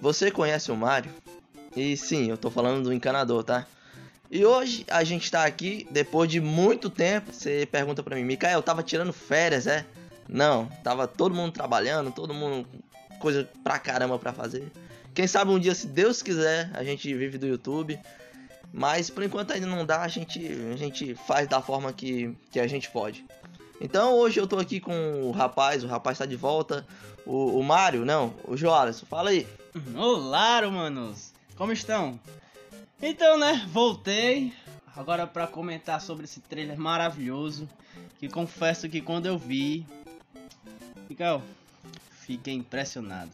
Você conhece o Mario? E sim, eu tô falando do encanador, tá? E hoje a gente tá aqui, depois de muito tempo, você pergunta pra mim, Mikael, tava tirando férias, é? Não, tava todo mundo trabalhando, todo mundo coisa pra caramba pra fazer. Quem sabe um dia, se Deus quiser, a gente vive do YouTube. Mas por enquanto ainda não dá, a gente, a gente faz da forma que, que a gente pode. Então hoje eu tô aqui com o rapaz, o rapaz tá de volta. O, o Mário, não, o Joalisson, fala aí. Olá, manos! Como estão? Então, né, voltei agora para comentar sobre esse trailer maravilhoso. Que confesso que quando eu vi, fiquei impressionado.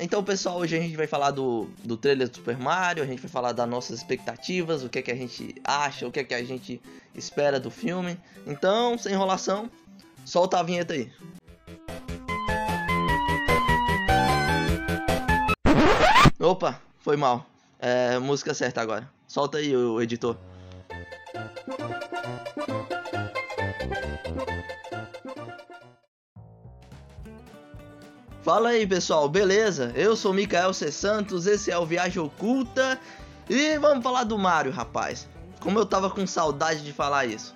Então, pessoal, hoje a gente vai falar do, do trailer do Super Mario, a gente vai falar das nossas expectativas, o que é que a gente acha, o que é que a gente espera do filme. Então, sem enrolação, solta a vinheta aí. Opa, foi mal. É, música certa agora. Solta aí, o editor. Fala aí pessoal, beleza? Eu sou Mikael C. Santos, esse é o Viagem Oculta e vamos falar do Mario, rapaz. Como eu tava com saudade de falar isso.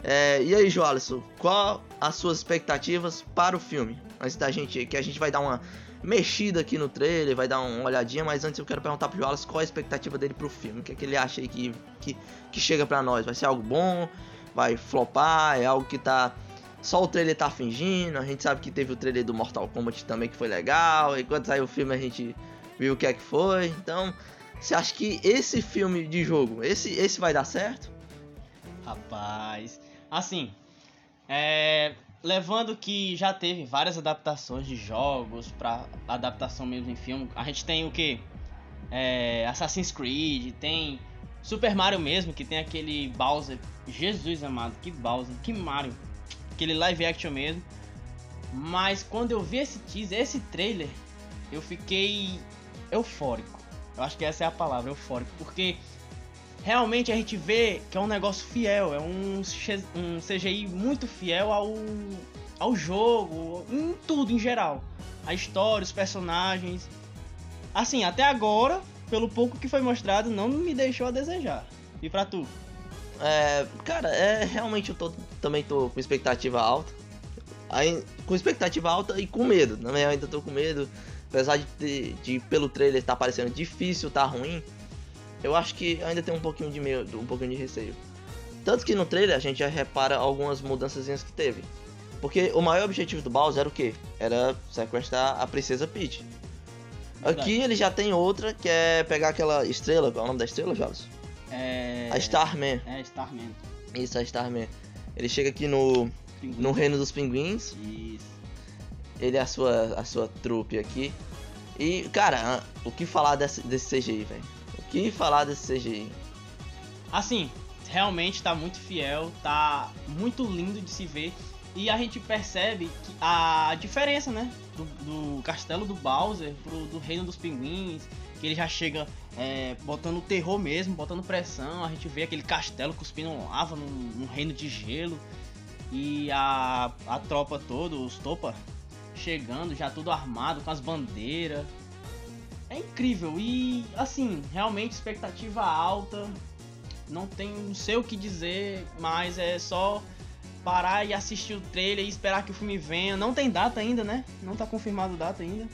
É, e aí, Joalisson, qual as suas expectativas para o filme? Antes da gente, que a gente vai dar uma mexida aqui no trailer, vai dar uma olhadinha, mas antes eu quero perguntar pro Joalisson qual a expectativa dele pro filme, o que, é que ele acha aí que, que, que chega pra nós? Vai ser algo bom? Vai flopar? É algo que tá só o trailer tá fingindo, a gente sabe que teve o trailer do Mortal Kombat também que foi legal, e quando saiu o filme a gente viu o que é que foi. Então, você acha que esse filme de jogo, esse, esse vai dar certo? Rapaz, assim, é, levando que já teve várias adaptações de jogos para adaptação mesmo em filme, a gente tem o que? É, Assassin's Creed, tem Super Mario mesmo, que tem aquele Bowser. Jesus amado, que Bowser, que Mario aquele live action mesmo. Mas quando eu vi esse teaser, esse trailer, eu fiquei eufórico. Eu acho que essa é a palavra, eufórico, porque realmente a gente vê que é um negócio fiel, é um, um CGI muito fiel ao, ao jogo, em tudo em geral. A história, os personagens. Assim, até agora, pelo pouco que foi mostrado, não me deixou a desejar. E pra tu? É, cara, é realmente eu tô, também tô com expectativa alta. Aí, com expectativa alta e com medo. Também eu ainda tô com medo. Apesar de, de pelo trailer tá parecendo difícil, tá ruim. Eu acho que ainda tem um pouquinho de medo, um pouquinho de receio. Tanto que no trailer a gente já repara algumas mudanças que teve. Porque o maior objetivo do Bowser era o quê? Era sequestrar a Princesa Peach. Aqui ele já tem outra, que é pegar aquela estrela, qual é o nome da estrela, Jarvis? É... A Starman. É, Starman. Isso, a Starman. Ele chega aqui no, no reino dos pinguins. Isso. Ele é a sua, a sua trupe aqui. E, cara, o que falar desse, desse CGI, velho? O que falar desse CGI? Assim, realmente tá muito fiel, tá muito lindo de se ver. E a gente percebe a diferença, né? Do, do castelo do Bowser pro do reino dos pinguins que ele já chega é, botando terror mesmo, botando pressão. A gente vê aquele castelo cuspindo lava num, num reino de gelo. E a, a tropa toda, os Topa, chegando já tudo armado, com as bandeiras. É incrível e assim, realmente expectativa alta. Não tem, não sei o que dizer, mas é só parar e assistir o trailer e esperar que o filme venha. Não tem data ainda, né? Não tá confirmado data ainda,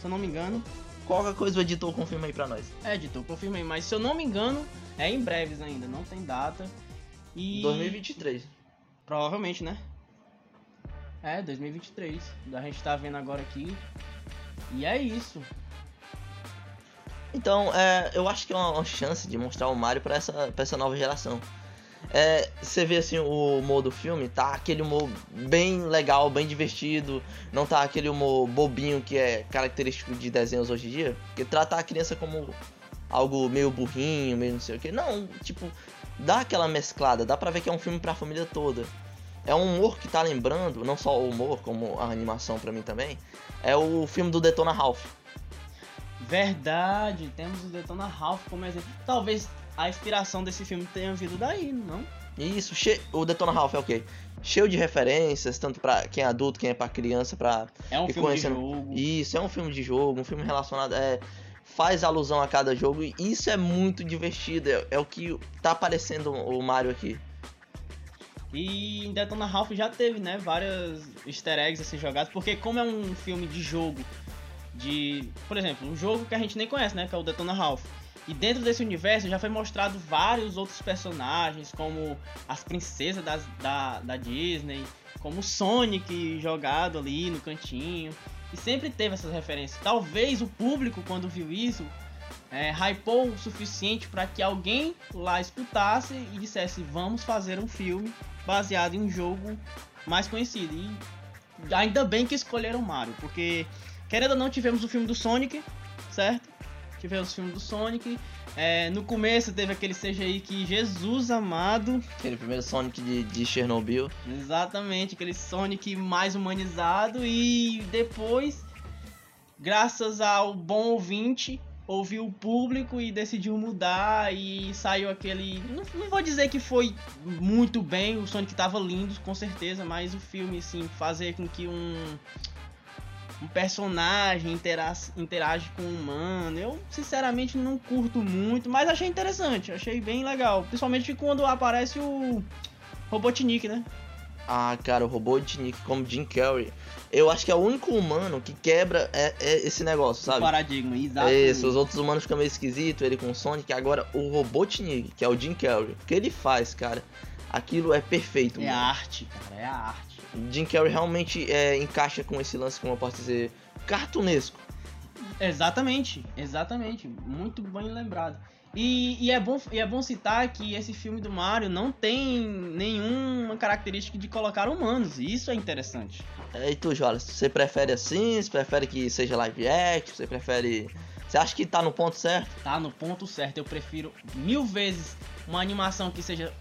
se eu não me engano. Qualquer coisa o editor confirma aí pra nós. É, editor, confirma aí. Mas se eu não me engano, é em breves ainda, não tem data. E. 2023. Provavelmente, né? É, 2023. A gente tá vendo agora aqui. E é isso. Então, é, eu acho que é uma, uma chance de mostrar o Mario para essa, pra essa nova geração. É, você vê assim o humor do filme, tá aquele humor bem legal, bem divertido, não tá aquele humor bobinho que é característico de desenhos hoje em dia, que tratar a criança como algo meio burrinho, meio não sei o que. Não, tipo, dá aquela mesclada, dá pra ver que é um filme pra família toda. É um humor que tá lembrando, não só o humor, como a animação pra mim também, é o filme do Detona Ralph. Verdade, temos o Detona Ralph como exemplo. Talvez a inspiração desse filme tenha vindo daí, não? Isso, che... o Detona Ralph é o quê? Cheio de referências, tanto pra quem é adulto, quem é pra criança, pra É um filme conhecendo- de jogo. Isso, é um filme de jogo, um filme relacionado. É, faz alusão a cada jogo e isso é muito divertido. É, é o que tá aparecendo o Mario aqui. E em Detona Ralph já teve, né, várias easter eggs assim jogadas, porque como é um filme de jogo, de, por exemplo, um jogo que a gente nem conhece, né, que é o Detona Ralph. E dentro desse universo já foi mostrado vários outros personagens, como as princesas das- da, da Disney, como Sonic jogado ali no cantinho. E sempre teve essas referências. Talvez o público, quando viu isso, é, hypou o suficiente para que alguém lá escutasse e dissesse: vamos fazer um filme baseado em um jogo mais conhecido. E ainda bem que escolheram Mario, porque querendo ou não, tivemos o filme do Sonic, certo? Tivemos o filme do Sonic. É, no começo teve aquele CGI que Jesus amado, Aquele primeiro Sonic de, de Chernobyl. exatamente, aquele Sonic mais humanizado. E depois, graças ao bom ouvinte, ouviu o público e decidiu mudar e saiu aquele. Não, não vou dizer que foi muito bem, o Sonic tava lindo, com certeza, mas o filme, assim, fazer com que um. Um personagem interage, interage com um humano. Eu, sinceramente, não curto muito, mas achei interessante, achei bem legal. Principalmente quando aparece o Robotnik, né? Ah, cara, o Robotnik como Jim Carrey. Eu acho que é o único humano que quebra é, é esse negócio, sabe? paradigma, É exatamente. isso, os outros humanos ficam meio esquisitos, ele com o Sonic. Agora, o Robotnik, que é o Jim Carrey, o que ele faz, cara, aquilo é perfeito. É mano. arte, cara, é a arte. Jim Carrey realmente é, encaixa com esse lance, como eu posso dizer, cartunesco. Exatamente, exatamente. Muito bem lembrado. E, e é bom, e é bom citar que esse filme do Mario não tem nenhuma característica de colocar humanos. E isso é interessante. É, E tu, Jolas, você prefere assim? Você prefere que seja live action? Você prefere. Você acha que tá no ponto certo? Tá no ponto certo. Eu prefiro mil vezes uma animação que seja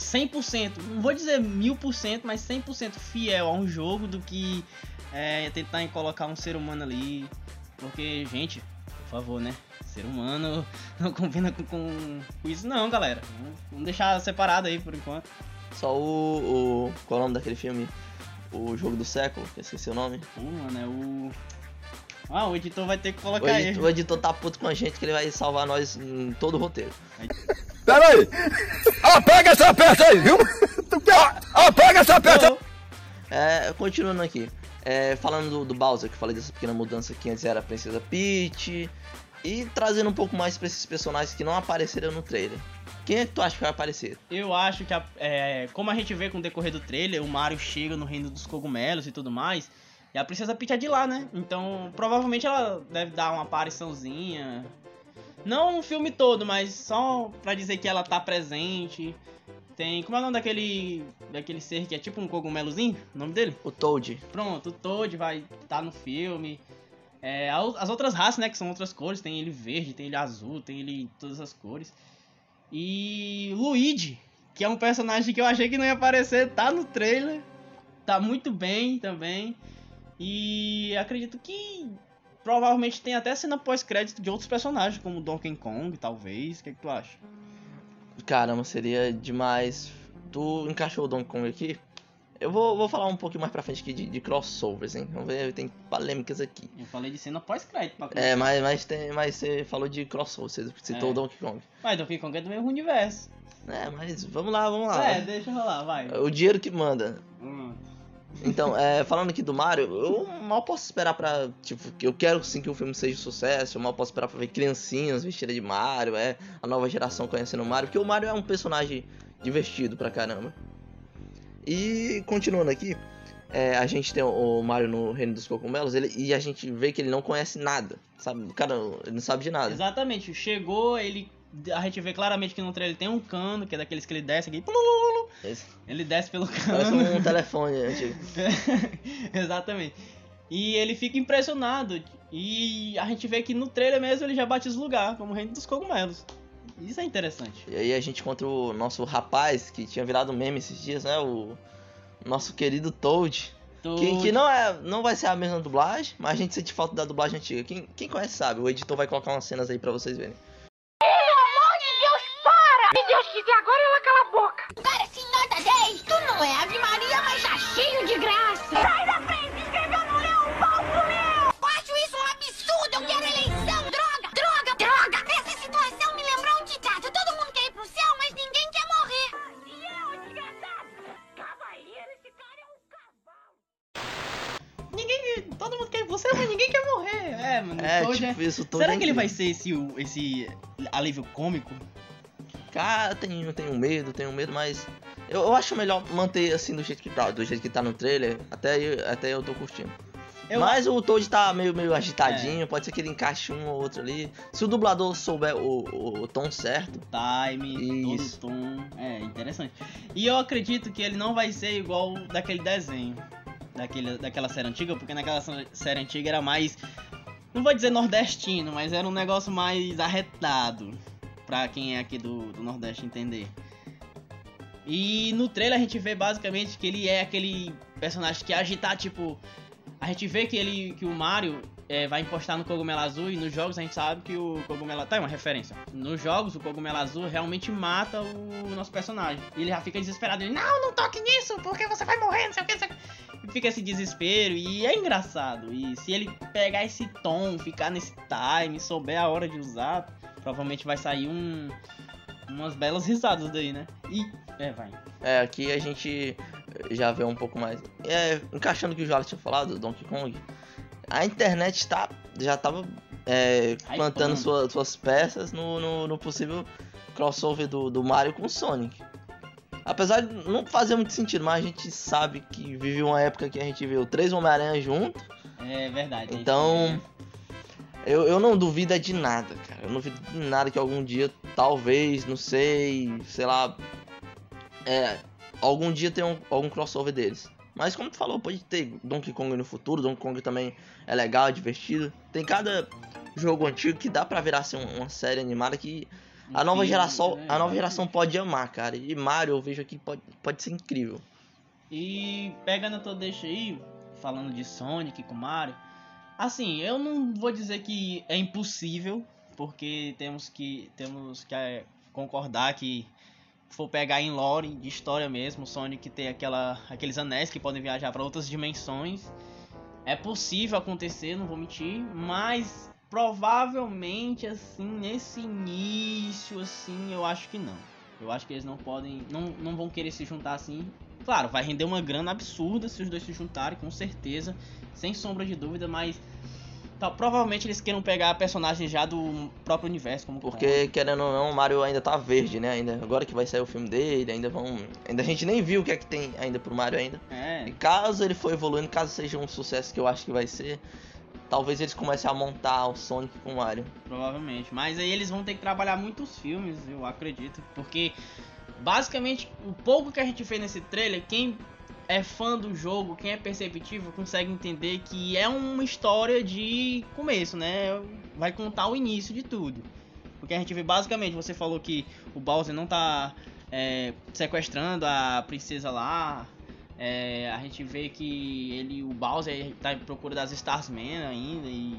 100%, não vou dizer mil por cento, mas 100% fiel a um jogo do que é, tentar em colocar um ser humano ali. Porque, gente, por favor, né? Ser humano não combina com, com, com isso não, galera. Vamos- deixar separado aí por enquanto. Só o. o qual é o nome daquele filme? O Jogo do Século, que esqueci o nome. Pô, mano, é o... Ah, o editor vai ter que O colocar editor, aí. o editor tá puto com a gente que ele vai salvar nós em todo o roteiro. Pera aí! Apaga essa peça aí, viu? Ah, Apaga essa peça! É, continuando aqui. É, falando do, do Bowser, que eu falei dessa pequena mudança que antes era a Princesa Peach. E trazendo um pouco mais pra esses personagens que não apareceram no trailer. Quem é que tu acha que vai aparecer? Eu acho que, a- é, como a gente vê com o decorrer do trailer, o Mario chega no reino dos cogumelos e tudo mais, e a Princesa Peach é de lá, né? Então, provavelmente ela deve dar uma apariçãozinha. Não o filme todo, mas só pra dizer que ela tá presente. Tem. Como é o nome daquele. daquele ser que é tipo um cogumelozinho? O nome dele? O Toad. Pronto, o Toad vai estar tá no filme. É, as outras raças, né, que são outras cores, tem ele verde, tem ele azul, tem ele todas as cores. E Luigi, que é um personagem que eu achei que não ia aparecer, tá no trailer. Tá muito bem também. E acredito que provavelmente tem até cena pós-crédito de outros personagens, como Donkey Kong, talvez. O que, é que tu acha? Caramba, seria demais. Tu encaixou o Donkey Kong aqui? Eu vou, vou falar um pouquinho mais pra frente aqui de, de crossovers, hein? Vamos ver, tem polêmicas aqui. Eu falei de cena pós-crédito pra É, mas, mas, tem, mas você falou de crossover, você citou É. o Donkey Kong. Mas Donkey Kong é do mesmo universo. É, mas vamos lá, vamos lá. É, deixa rolar, vai. O dinheiro que manda. Hum. Então, é, falando aqui do Mario, eu mal posso esperar pra. Tipo, eu quero sim que o filme seja um sucesso. Eu mal posso esperar pra ver criancinhas vestidas de Mario, é. A nova geração conhecendo o Mario. Porque o Mario é um personagem divertido pra caramba. E continuando aqui, é, a gente tem o Mario no Reino dos Cogumelos ele, e a gente vê que ele não conhece nada. Sabe? O cara ele não sabe de nada. Exatamente, chegou, ele. A gente vê claramente que no trailer tem um cano, que é daqueles que ele desce aqui. plulululu, Esse- Ele desce pelo Parece cano. um telefone antigo. Exatamente. E ele fica impressionado. E a gente vê que no trailer mesmo ele já bate os lugar, como o reino dos cogumelos. Isso é interessante. E aí a gente encontra o nosso rapaz que tinha virado meme esses dias, né? O nosso querido Toad. Que, que não, é, não vai ser a mesma dublagem, mas a gente sente falta da dublagem antiga. Quem, quem conhece sabe, o editor vai colocar umas cenas aí pra vocês verem. Todo mundo quer você, mas ninguém quer morrer. É, mano, É, Toad tipo é... isso, o Toad Será é que ele vai ser esse, esse alívio cômico? Cara, tenho, tenho medo, tenho medo, mas eu, eu acho melhor manter assim do jeito que tá, do jeito que tá no trailer. Até eu, até eu tô curtindo. Eu- Mas o Toad tá meio, meio agitadinho, pode ser que ele encaixe um ou outro ali. Se o dublador souber o, o, o tom certo, time, Isso. todo o tom. É, interessante. E eu acredito que ele não vai ser igual daquele desenho. Daquele, daquela série antiga, porque naquela série antiga era mais. Não vou dizer nordestino, mas era um negócio mais arretado. Pra quem é aqui do, do Nordeste entender. E no trailer a gente vê basicamente que ele é aquele personagem que agitar, tipo. A gente vê que ele. que o Mario é, vai encostar no cogumelo azul e nos jogos a gente sabe que o cogumelo. Tá, é uma referência. Nos jogos, o cogumelo azul realmente mata o nosso personagem. E ele já fica desesperado. Ele, não, não toque nisso, porque você vai morrer, não sei o que. Não sei o que." Fica esse desespero. E é engraçado. E se ele pegar esse tom, ficar nesse time, souber a hora de usar, provavelmente vai sair um. Umas belas risadas daí, né? E. É, vai. é, aqui a gente já vê um pouco mais. É, encaixando o que o Joala tinha falado, do Donkey Kong, a internet tá, já tava é, plantando sua- suas peças no, no, no possível crossover do, do Mario com o Sonic. Apesar de não fazer muito sentido, mas a gente sabe que vive uma época que a gente viu três Homem-Aranha junto. É verdade. Então, eu, eu não duvido de nada, cara. Eu não duvido de nada que algum dia, talvez, não sei, sei lá. É, algum dia tenha um, algum crossover deles. Mas como tu falou, pode ter Donkey Kong no futuro. Donkey Kong também é legal, é divertido. Tem cada jogo antigo que dá pra virar assim, um- uma série animada que a nova geração, né? a nova geração pode amar, cara. E Mario eu vejo aqui pode, pode ser incrível. E pegando a tua deixa aí, falando de Sonic com Mario, assim, eu não vou dizer que é impossível, porque temos que temos que é, concordar que for pegar em lore de história mesmo, Sonic tem aquela aqueles anéis que podem viajar para outras dimensões. É possível acontecer, não vou mentir, mas provavelmente assim nesse início assim, eu acho que não. Eu acho que eles não podem, não, não vão querer se juntar assim Claro, vai render uma grana absurda se os dois se juntarem, com certeza, sem sombra de dúvida, mas tá, provavelmente eles queiram pegar personagens já do próprio universo, como Porque, querendo ou não, o Mario ainda tá verde, né? Ainda, agora que vai sair o filme dele, ainda vão. Ainda a gente nem viu o que é que tem ainda pro Mario ainda. É, E caso ele for evoluindo, caso seja um sucesso que eu acho que vai ser, talvez eles comecem a montar o Sonic com o Mario. provavelmente. Mas aí eles vão ter que trabalhar muitos filmes, eu acredito, porque basicamente o pouco que a gente vê nesse trailer, quem é fã do jogo, quem é perceptivo, consegue entender que é uma história de começo, né? Vai contar o início de tudo. Porque a gente vê basicamente, você falou que o Bowser não tá é, sequestrando a princesa lá. É, a gente vê que ele, o Bowser tá em procura das Starsman ainda e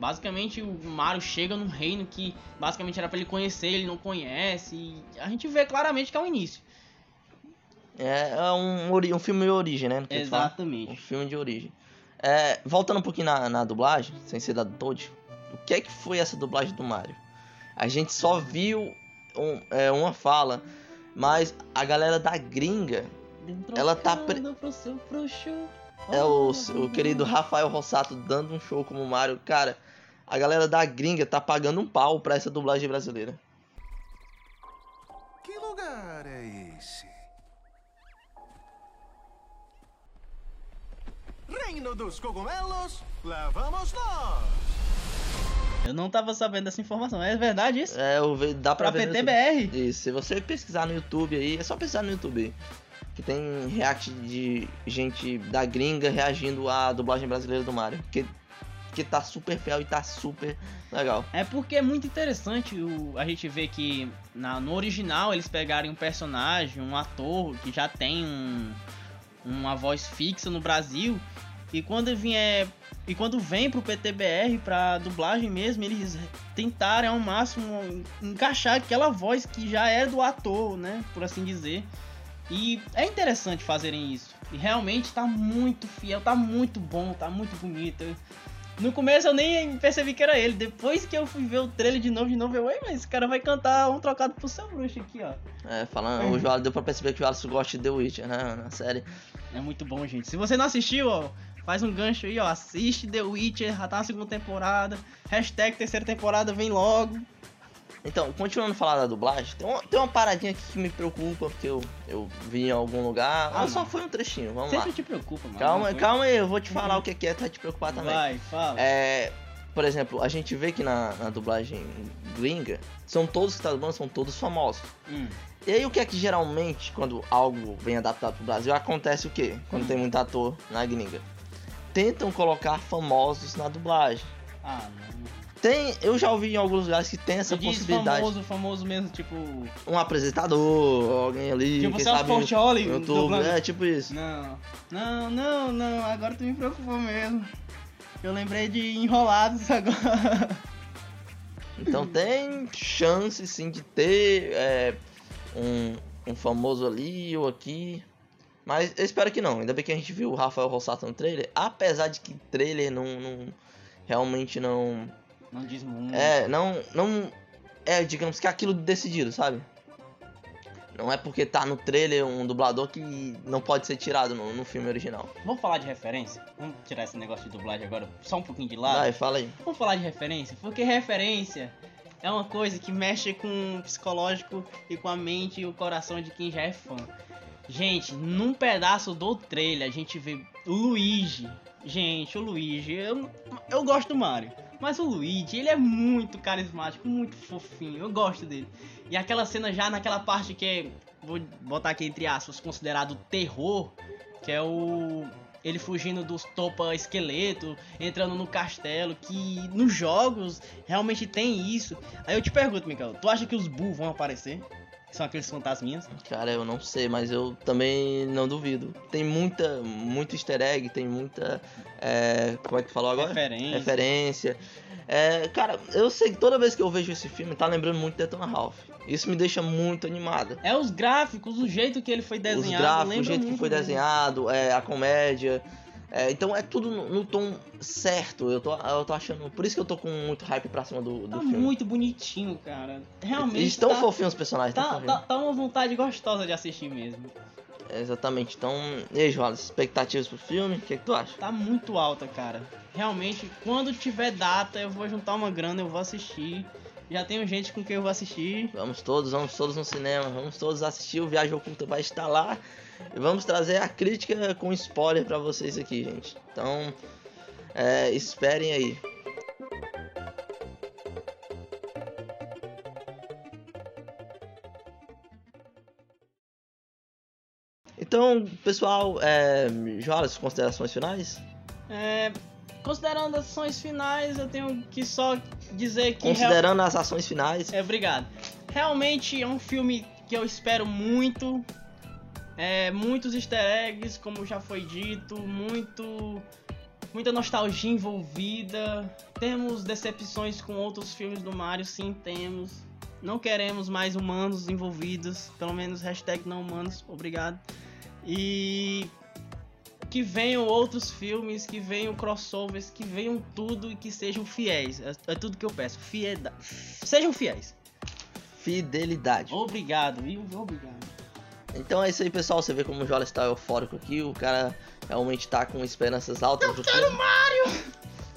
basicamente o Mario chega num reino que basicamente era pra ele conhecer, ele não conhece e a gente vê claramente que é o início. É, é um, um filme de origem, né? falam. Um Exatamente. filme de origem. É, voltando um pouquinho na, na dublagem, sem ser da Toad, o que é que foi essa dublagem do Mario? A gente só viu um- é, uma fala, mas a galera da gringa Ela tá pre- pro seu frouxo. É o, o querido Rafael Rossato dando um show como Mario. Cara, a galera da gringa tá pagando um pau pra essa dublagem brasileira. Que lugar é esse? Reino dos cogumelos, lá vamos nós! Eu não tava sabendo dessa informação, é verdade isso? É, eu ve- dá pra, Pra ver. PTBR. Isso, se você pesquisar no YouTube aí, é só pesquisar no YouTube aí. Que tem react de gente da gringa reagindo à dublagem brasileira do Mario. Que, que tá super fiel e tá super legal. É porque é muito interessante o, a gente ver que na, no original eles pegarem um personagem, um ator que já tem um, uma voz fixa no Brasil e quando vier e quando vem pro PTBR pra dublagem mesmo eles tentarem ao máximo encaixar aquela voz que já é do ator, né, por assim dizer. E é interessante fazerem isso. E realmente tá muito fiel, tá muito bom, tá muito bonito. No começo eu nem percebi que era ele. Depois que eu fui ver o trailer de novo, de novo, eu, Ué, mas esse cara vai cantar um trocado pro seu bruxo aqui, ó. É, falando, o João deu pra perceber que o Alisson gosta de The Witcher, né? Na série. É muito bom, gente. Se você não assistiu, ó, faz um gancho aí, ó. Assiste The Witcher, já tá na segunda temporada. Hashtag terceira temporada vem logo. Então, continuando a falar da dublagem, tem uma, tem uma paradinha aqui que me preocupa, porque eu, eu vi em algum lugar. Ah, só foi um trechinho, vamos Sempre lá. te preocupa, mano. Calma, Não, calma aí, eu vou te falar o que que é, vai te preocupar também. Vai, fala. É, por exemplo, a gente vê que na, na dublagem gringa, são todos que tá dublando, são todos famosos. Hum. E aí o que é que geralmente, quando algo vem adaptado pro Brasil, acontece o quê? Quando Hum. tem muito ator na gringa. Tentam colocar famosos na dublagem. Ah, não. Tem, eu já ouvi em alguns lugares que tem essa diz possibilidade. famoso, famoso mesmo, tipo. Um apresentador, alguém ali, Tipo Celso sabe Portiolli no YouTube, é tipo isso. Não, não, não, não, agora tu me preocupou mesmo. Eu lembrei de enrolados agora. Então tem chance sim de ter é, um, um famoso ali ou aqui. Mas eu espero que não. Ainda bem que a gente viu o Rafael Rossato no trailer. Apesar de que trailer não, não realmente não. Não diz muito. É, não. não é, digamos que é aquilo decidido, sabe? Não é porque tá no trailer um dublador que não pode ser tirado no, no filme original. Vamos falar de referência? Vamos tirar esse negócio de dublagem agora só um pouquinho de lado? Vai, fala aí. Vamos falar de referência? Porque referência é uma coisa que mexe com o psicológico e com a mente e o coração de quem já é fã. Gente, num pedaço do trailer a gente vê o Luigi. Gente, o Luigi, eu, eu gosto do Mario. Mas o Luigi, ele é muito carismático, muito fofinho. Eu gosto dele. E aquela cena já naquela parte que é, vou botar aqui entre aspas, considerado terror, que é o ele fugindo dos topa esqueleto, entrando no castelo, que nos jogos realmente tem isso. Aí eu te pergunto, Mikael, tu acha que os Boo vão aparecer? São aqueles fantasminhas? Cara, eu não sei, mas eu também não duvido. Tem muita, muito easter egg, tem muita. é, como é que falou agora? Referência. Referência. É, cara, eu sei que toda vez que eu vejo esse filme, tá lembrando muito de Detona Ralph. Isso me deixa muito animado. É os gráficos, o jeito que ele foi Os desenhado. gráficos, o jeito que foi mesmo. desenhado, é, a comédia. É, então é tudo no, no tom certo. Eu tô, eu tô achando. Por isso que eu tô com muito hype pra cima do, do Tá filme. muito bonitinho, cara. Realmente. Eles estão tá, fofinhos os personagens, Tá, tá, tá uma vontade gostosa de assistir mesmo. Exatamente. Então, e aí, João, expectativas pro filme? O que, é que tu acha? Tá muito alta, cara. Realmente, quando tiver data, eu vou juntar uma grana, eu vou assistir. Já tenho gente com quem eu vou assistir. Vamos todos, vamos todos no cinema, vamos todos assistir. O Viagem Oculta vai estar lá. E vamos trazer a crítica com spoiler pra vocês aqui, gente. Então, é, esperem aí. Então, pessoal, é, Jolas, considerações finais? É, considerando as ações finais, eu tenho que só dizer que. real- Considerando as ações finais, É, obrigado. Realmente é um filme que eu espero muito. É, muitos easter eggs, como já foi dito, muito muita nostalgia envolvida. Temos decepções com outros filmes do Mario, sim, temos. Não queremos mais humanos envolvidos, pelo menos hashtag não humanos, obrigado. E que venham outros filmes, que venham crossovers, que venham tudo e que sejam fiéis. É, é tudo que eu peço. Fieda... Sejam fiéis. fidelidade. Obrigado, viu? Obrigado. Então é isso aí, pessoal. Você vê como o Jola está eufórico aqui. O cara realmente tá com esperanças altas eu pro filme. Mario!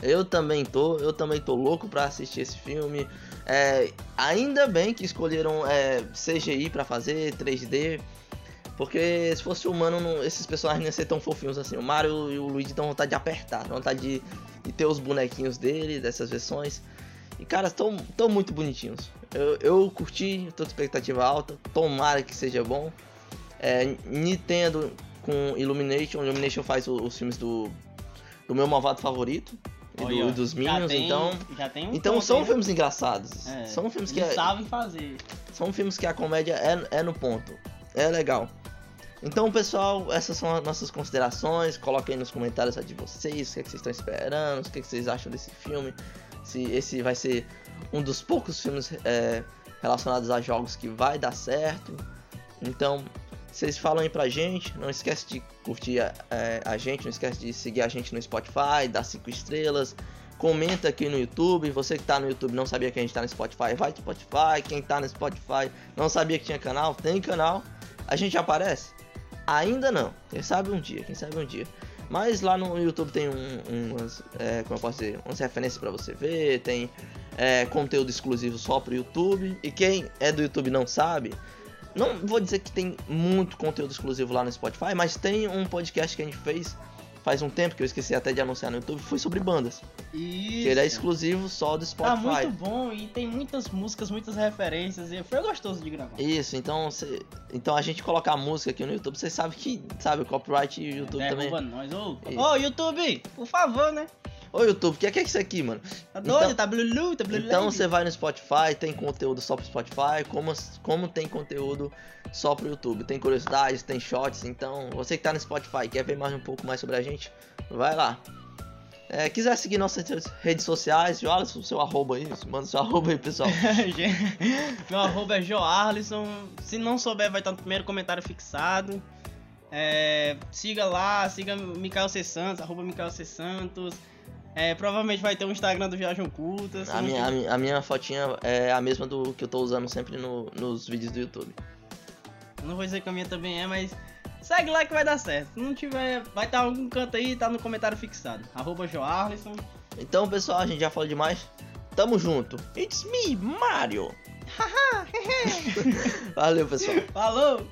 Eu também tô, eu também tô louco pra assistir esse filme. É, ainda bem que escolheram é, CGI pra fazer, 3D. Porque se fosse humano, não- esses personagens não iam ser tão fofinhos assim. O Mario e o Luigi dão vontade de apertar, vontade de, de ter os bonequinhos dele, dessas versões. E cara, estão tão muito bonitinhos. Eu, eu curti, tô com expectativa alta. Tomara que seja bom. É, Nintendo com Illumination. Illumination faz os filmes do, do meu malvado favorito. E, do- e dos Minions, tem- então. Um Então são aí. filmes engraçados. É, São filmes que eles é, sabem fazer. são filmes que a comédia é, é no ponto. É legal. Então, pessoal, essas são as nossas considerações. Coloquem aí nos comentários a de vocês, o que, é que vocês estão esperando, o que, é que vocês acham desse filme. Se esse vai ser um dos poucos filmes é, relacionados a jogos que vai dar certo. Então, vocês falam aí pra gente. Não esquece de curtir a, é, a gente, não esquece de seguir a gente no Spotify, dar 5 estrelas, Comenta aqui no YouTube. Você que tá no YouTube não sabia que a gente tá no Spotify, vai no Spotify. Quem tá no Spotify não sabia que tinha canal, tem canal. A gente aparece? Ainda não. Quem sabe um dia, quem sabe um dia. Mas lá no YouTube tem um, umas, é, como eu posso dizer, umas referências para você ver, tem é, conteúdo exclusivo só pro YouTube. E quem é do YouTube não sabe, não vou dizer que tem muito conteúdo exclusivo lá no Spotify, mas tem um podcast que a gente fez faz um tempo que eu esqueci até de anunciar no YouTube, foi sobre bandas. Isso. Que ele é exclusivo só do Tá Spotify. muito bom e tem muitas músicas, muitas referências e foi gostoso de gravar. Isso, então, cê, então a gente colocar música aqui no YouTube, vocês sabem que sabe o copyright e o YouTube também. Derruba nós. Ô, Isso. ô, YouTube, por favor, né? Ô YouTube, o que é, que é isso aqui, mano? Tá doido? Então- tá blulu, tá blulu. Então você vai no Spotify, tem conteúdo só pro Spotify, como, como tem conteúdo só pro YouTube. Tem curiosidades, tem shots, então você que tá no Spotify quer ver mais um pouco mais sobre a gente, vai lá. É, quiser seguir nossas redes sociais, o seu arroba aí, manda seu arroba aí, pessoal. Meu arroba é Joarlison. Se não souber, vai estar no primeiro comentário fixado. É, siga lá, siga Mikael C. Santos, arroba Mikael C. Santos. É, provavelmente vai ter o Instagram do Viagem Oculta. A minha, a, minha, a minha fotinha é a mesma do que eu tô usando sempre no- nos vídeos do YouTube. Não vou dizer que a minha também é, mas segue lá que vai dar certo. Se não tiver, vai estar em algum canto aí, tá no comentário fixado. Arroba Joarlison. Então, pessoal, a gente já falou demais. Tamo junto. It's me, Mario. Valeu, pessoal. Falou!